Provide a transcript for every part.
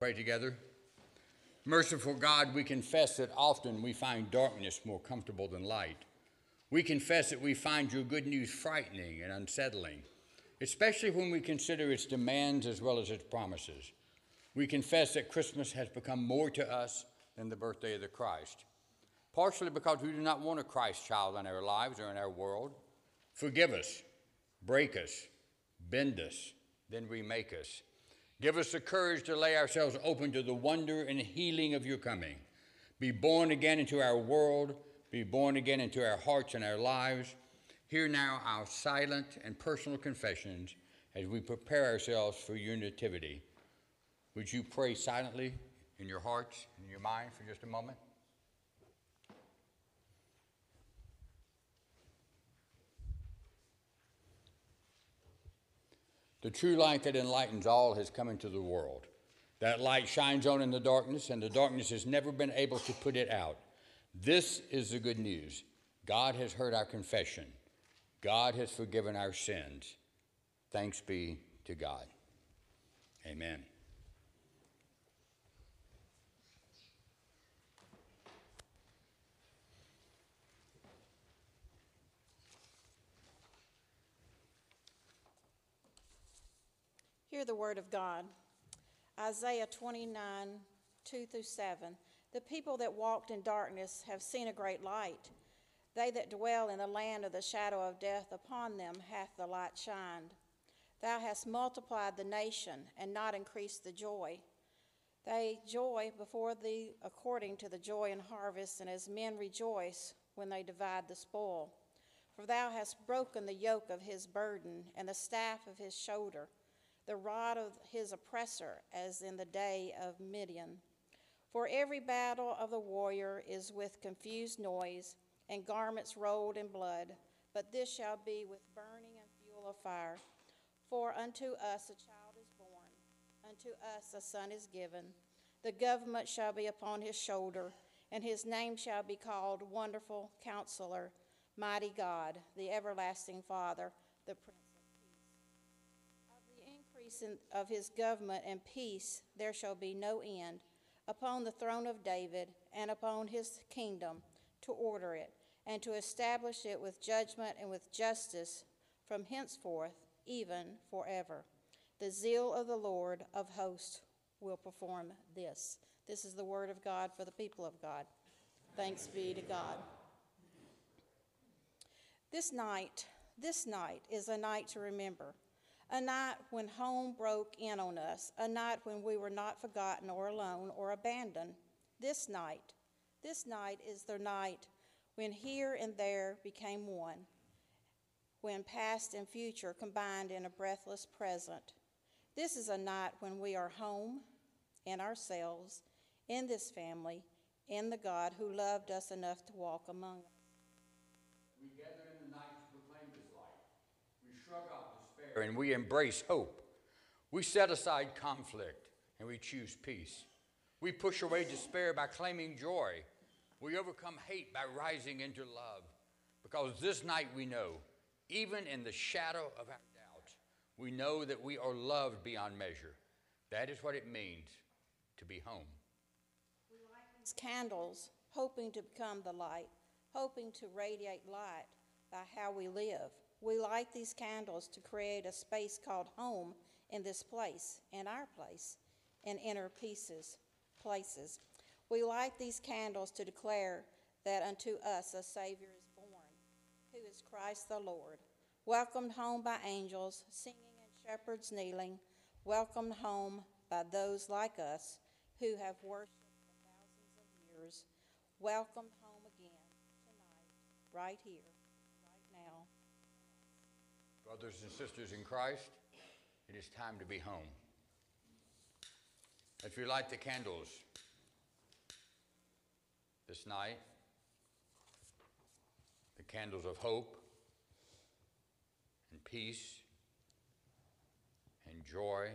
Pray together. Merciful God, we confess that often we find darkness more comfortable than light. We confess that we find your good news frightening and unsettling, especially when we consider its demands as well as its promises. We confess that Christmas has become more to us than the birthday of the Christ, partially because we do not want a Christ child in our lives or in our world. Forgive us, break us, bend us, then remake us. Give us the courage to lay ourselves open to the wonder and healing of your coming. Be born again into our world, be born again into our hearts and our lives. Hear now our silent and personal confessions as we prepare ourselves for your nativity. Would you pray silently in your hearts and your mind for just a moment? The true light that enlightens all has come into the world. That light shines on in the darkness, and the darkness has never been able to put it out. This is the good news. God has heard our confession. God has forgiven our sins. Thanks be to God. Amen. Hear the word of God. Isaiah 29, 2 through 7. The people that walked in darkness have seen a great light. They that dwell in the land of the shadow of death, upon them hath the light shined. Thou hast multiplied the nation, and not increased the joy. They joy before thee according to the joy in harvest, and as men rejoice when they divide the spoil. For thou hast broken the yoke of his burden, and the staff of his shoulder the rod of his oppressor, as in the day of Midian. For every battle of the warrior is with confused noise, and garments rolled in blood, but this shall be with burning and fuel of fire. For unto us a child is born, unto us a son is given. The government shall be upon his shoulder, and his name shall be called Wonderful Counselor, Mighty God, the Everlasting Father, the Prince of his government and peace there shall be no end upon the throne of David and upon his kingdom to order it and to establish it with judgment and with justice from henceforth even forever. The zeal of the Lord of hosts will perform this. This is the word of God for the people of God. Thanks be to God. This night, this night is a night to remember a night when home broke in on us, a night when we were not forgotten or alone or abandoned. This night, this night is the night when here and there became one, when past and future combined in a breathless present. This is a night when we are home, in ourselves, in this family, in the God who loved us enough to walk among us. And we embrace hope. We set aside conflict and we choose peace. We push away despair by claiming joy. We overcome hate by rising into love. Because this night we know, even in the shadow of our doubts, we know that we are loved beyond measure. That is what it means to be home. We light these candles, hoping to become the light, hoping to radiate light by how we live. We light these candles to create a space called home in this place, in our place, in inner pieces, places. We light these candles to declare that unto us a Savior is born, who is Christ the Lord, welcomed home by angels, singing and shepherds kneeling, welcomed home by those like us who have worshiped for thousands of years, welcomed home again tonight, right here. Brothers and sisters in Christ, it is time to be home. As we light the candles this night, the candles of hope and peace and joy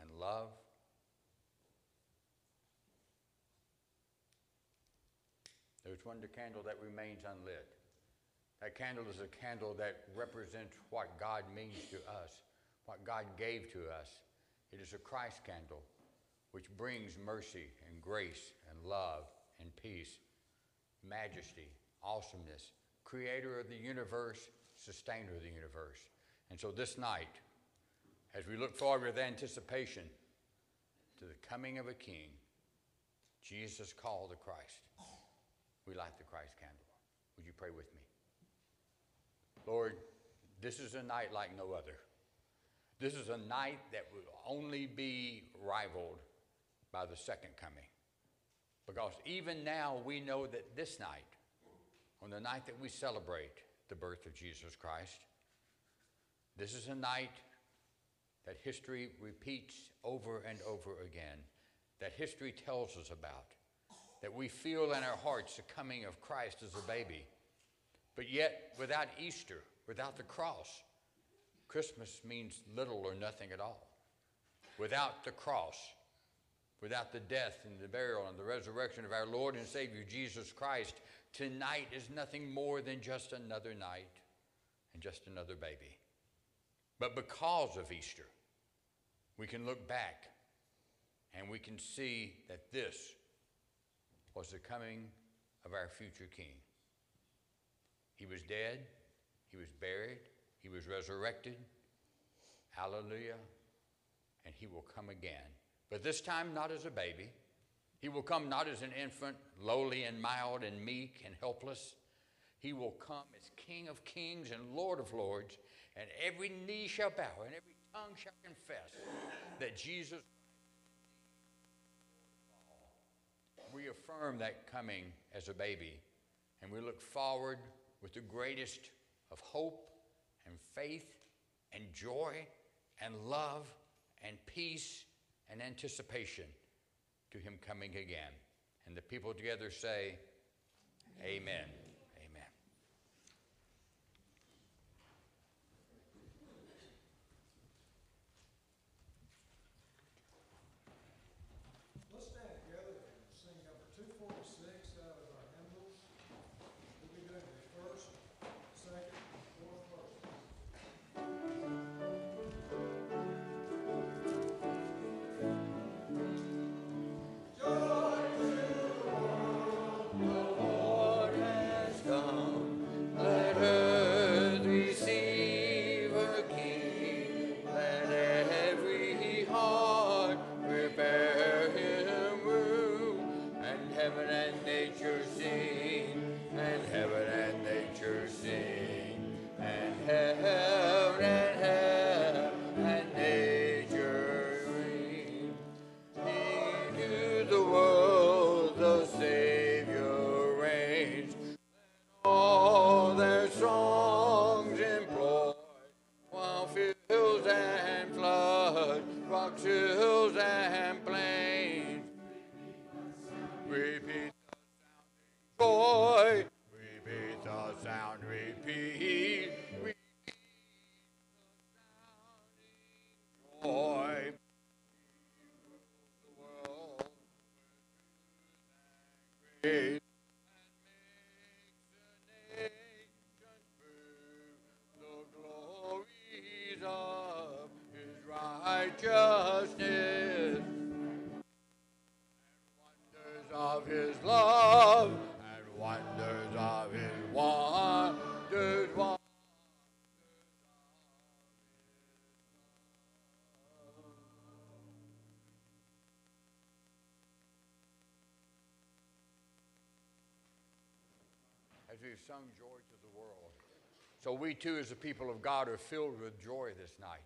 and love. There's one candle that remains unlit. That candle is a candle that represents what God means to us, what God gave to us. It is a Christ candle which brings mercy and grace and love and peace, majesty, awesomeness, creator of the universe, sustainer of the universe. And so this night, as we look forward with anticipation to the coming of a king, Jesus called the Christ. We light the Christ candle. Would you pray with me? Lord, this is a night like no other. This is a night that will only be rivaled by the second coming. Because even now we know that this night, on the night that we celebrate the birth of Jesus Christ, this is a night that history repeats over and over again, that history tells us about, that we feel in our hearts the coming of Christ as a baby. But yet, without Easter, without the cross, Christmas means little or nothing at all. Without the cross, without the death and the burial and the resurrection of our Lord and Savior Jesus Christ, tonight is nothing more than just another night and just another baby. But because of Easter, we can look back and we can see that this was the coming of our future King. He was dead, he was buried, he was resurrected. Hallelujah. And he will come again. But this time, not as a baby. He will come not as an infant, lowly and mild and meek and helpless. He will come as King of kings and Lord of lords, and every knee shall bow and every tongue shall confess that Jesus. We affirm that coming as a baby, and we look forward with the greatest of hope and faith and joy and love and peace and anticipation to him coming again. And the people together say, Amen. Amen. So we too, as the people of God, are filled with joy this night.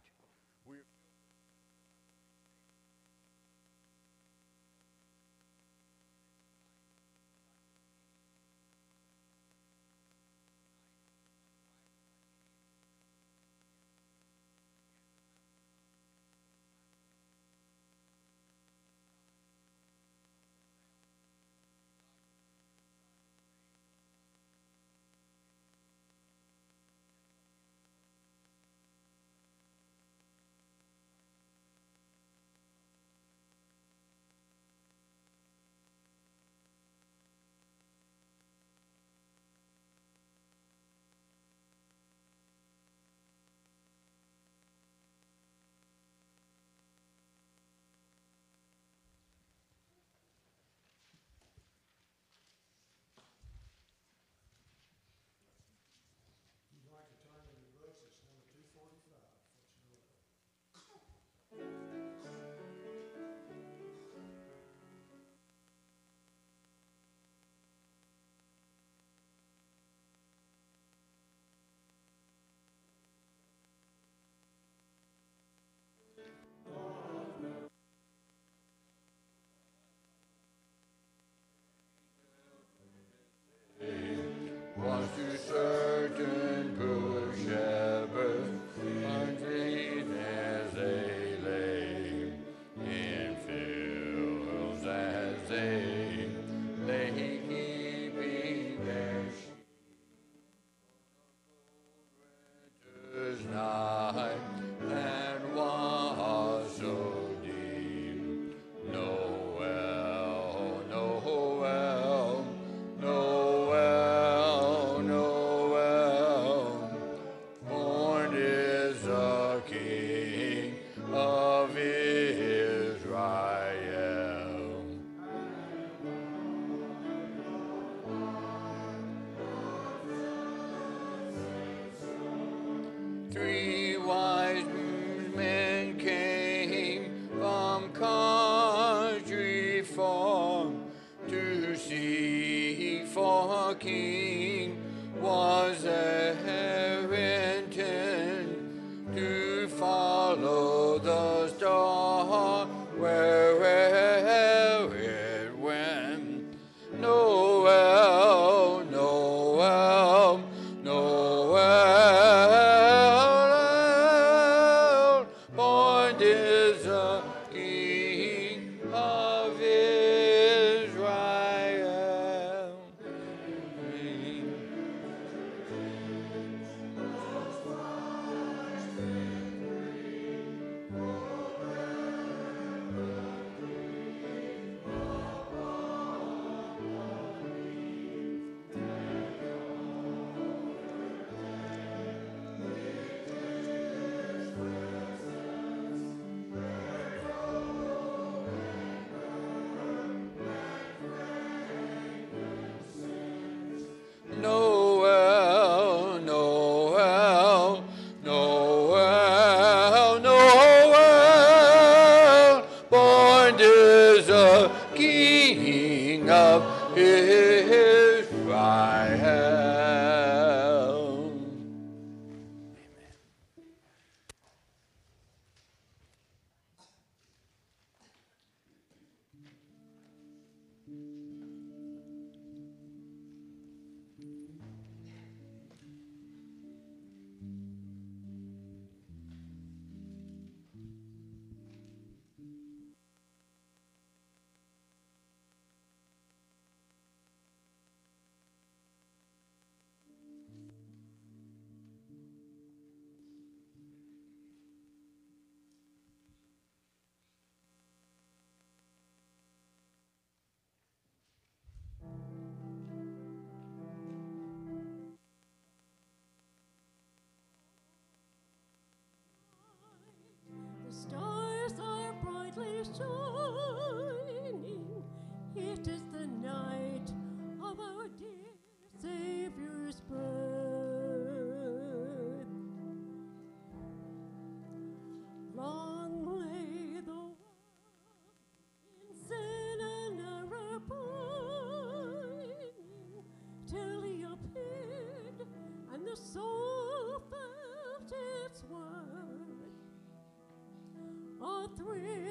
A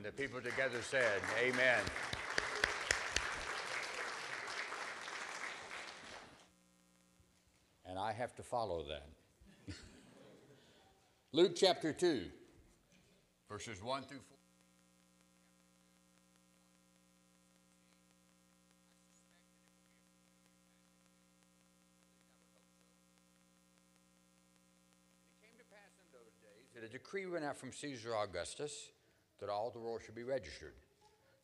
And the people together said, Amen. And I have to follow that. Luke chapter 2, verses 1 through 4. It came to pass in those days that a decree went out from Caesar Augustus that all the world should be registered.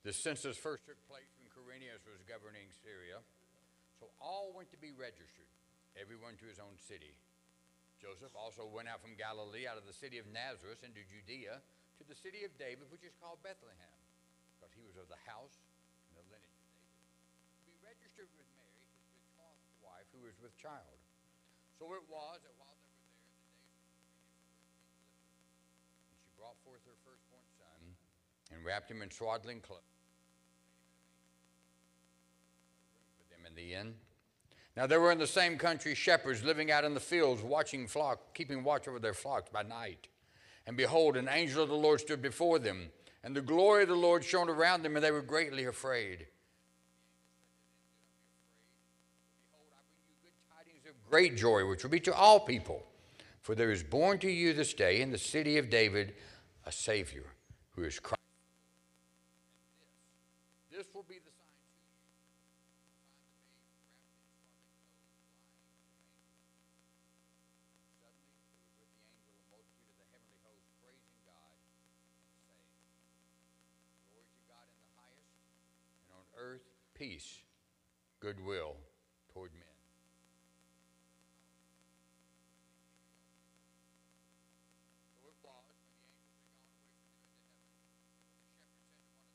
The census first took place when Quirinius was governing Syria, so all went to be registered, everyone to his own city. Joseph also went out from Galilee, out of the city of Nazareth, into Judea, to the city of David, which is called Bethlehem, because he was of the house and the lineage of David, to be registered with Mary, his betrothed wife, who was with child. So it was that while they were there, the days were completed for her to be delivered. And she brought forth her firstborn son, and wrapped him in swaddling clothes, with them in the inn. Now there were in the same country shepherds living out in the fields, watching flock, keeping watch over their flocks by night. And behold, an angel of the Lord stood before them, and the glory of the Lord shone around them, and they were greatly afraid. Behold, I bring you good tidings of great joy, which will be to all people. For there is born to you this day in the city of David a Savior, who is Christ. And this, this will be the sign to you. Find the babe wrapped in swaddling clothes, lying in a manger. Suddenly there was with the angel a multitude of the heavenly host praising God, saying, Glory to God in the highest, and on earth peace, goodwill toward men. So it was when the angels had gone away from them into heaven, that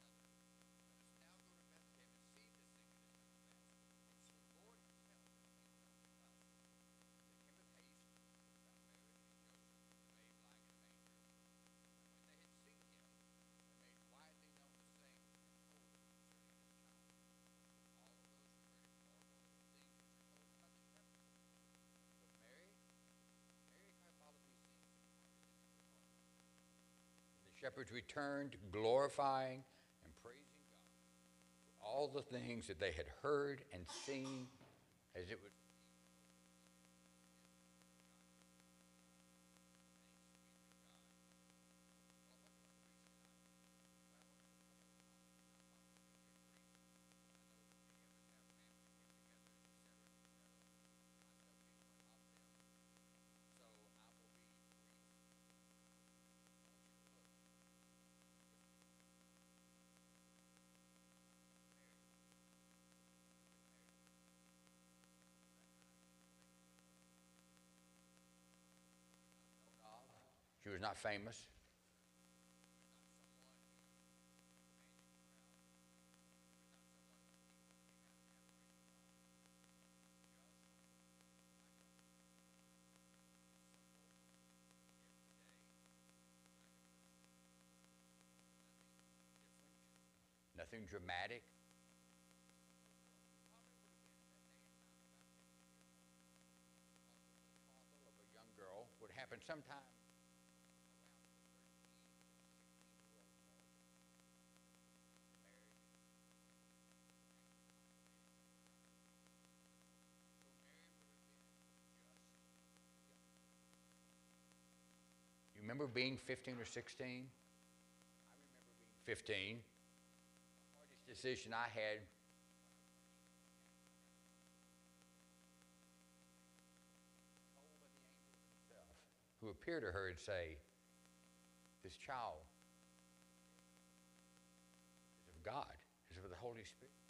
the shepherds said to one another, Let us now go to Bethlehem and see this thing that has come to pass, which the Lord himself has made known to us. They came with haste, found Mary and Joseph, the babe lying in a manger. And when they had seen him, they made widely known the saying which had been told them concerning this child. All of those who heard it marveled at the things which were told about the shepherd. But Mary, Mary kept all of these things and pondered them in her heart. And the shepherds returned, glorifying and praising God for all the things that they had heard and seen as it was. Was not famous. Nothing dramatic. Would happen sometime You remember being 15 or 16? I remember being 15. The hardest decision I had who appeared to her and say, This child is of God, is of the Holy Spirit.